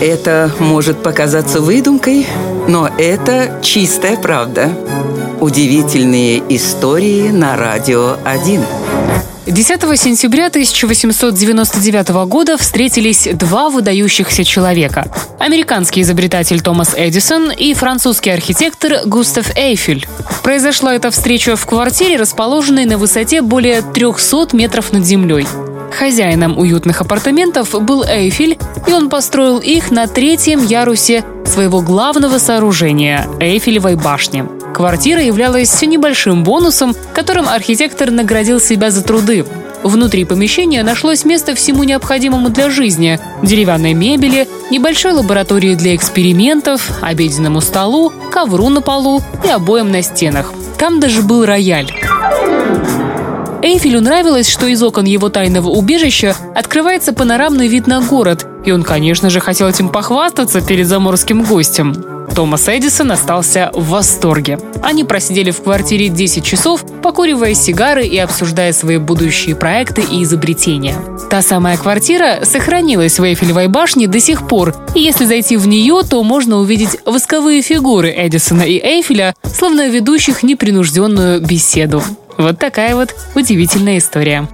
Это может показаться выдумкой, но это чистая правда. Удивительные истории на радио 1. 10 сентября 1899 года встретились два выдающихся человека. Американский изобретатель Томас Эдисон и французский архитектор Густав Эйфель. Произошла эта встреча в квартире, расположенной на высоте более 300 метров над землей. Хозяином уютных апартаментов был Эйфель, и он построил их на третьем ярусе своего главного сооружения – Эйфелевой башни. Квартира являлась небольшим бонусом, которым архитектор наградил себя за труды. Внутри помещения нашлось место всему необходимому для жизни – деревянной мебели, небольшой лаборатории для экспериментов, обеденному столу, ковру на полу и обоям на стенах. Там даже был рояль. Эйфелю нравилось, что из окон его тайного убежища открывается панорамный вид на город, и он, конечно же, хотел этим похвастаться перед заморским гостем. Томас Эдисон остался в восторге. Они просидели в квартире 10 часов, покуривая сигары и обсуждая свои будущие проекты и изобретения. Та самая квартира сохранилась в Эйфелевой башне до сих пор, и если зайти в нее, то можно увидеть восковые фигуры Эдисона и Эйфеля, словно ведущих непринужденную беседу. Вот такая вот удивительная история.